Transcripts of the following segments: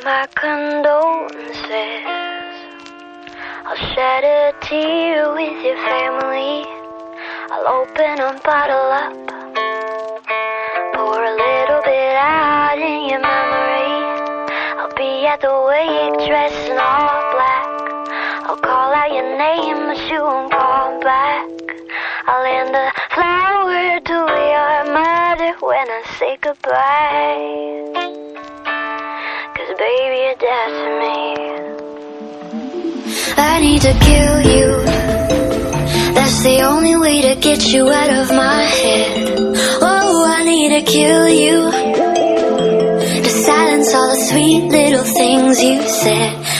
my condolences. I'll shed a tear with your family. I'll open a bottle up, pour a little bit out in your memory. I'll be at the wake dressed in all black. I'll call out your name, but you won't call back. I'll hand a flower to your mother when I say goodbye. I need to kill you. That's the only way to get you out of my head. Oh, I need to kill you. To silence all the sweet little things you said.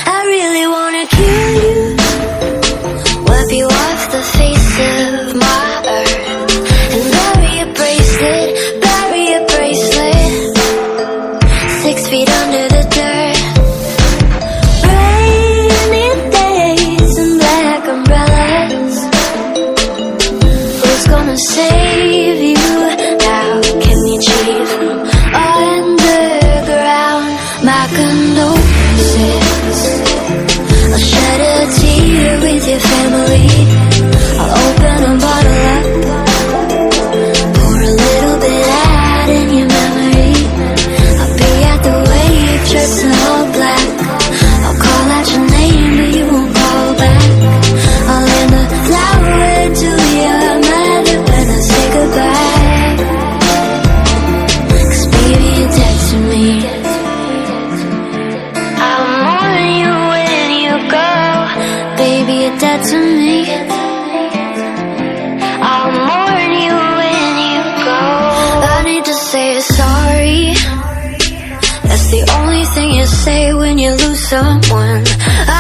Say when you lose someone.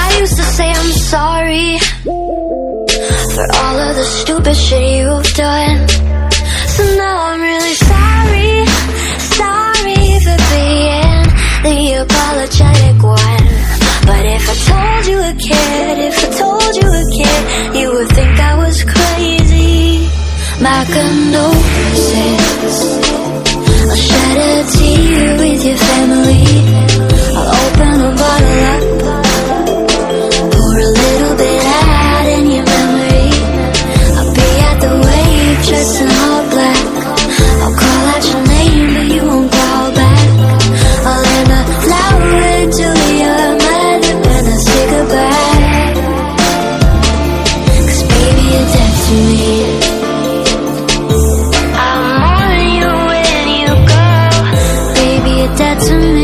I used to say I'm sorry for all of the stupid shit you've done. So now I'm really sorry, sorry for being the apologetic one. But if I told you again, if I told you again, you would think I was crazy. My condolences. I'll shed a tear with your family. To me.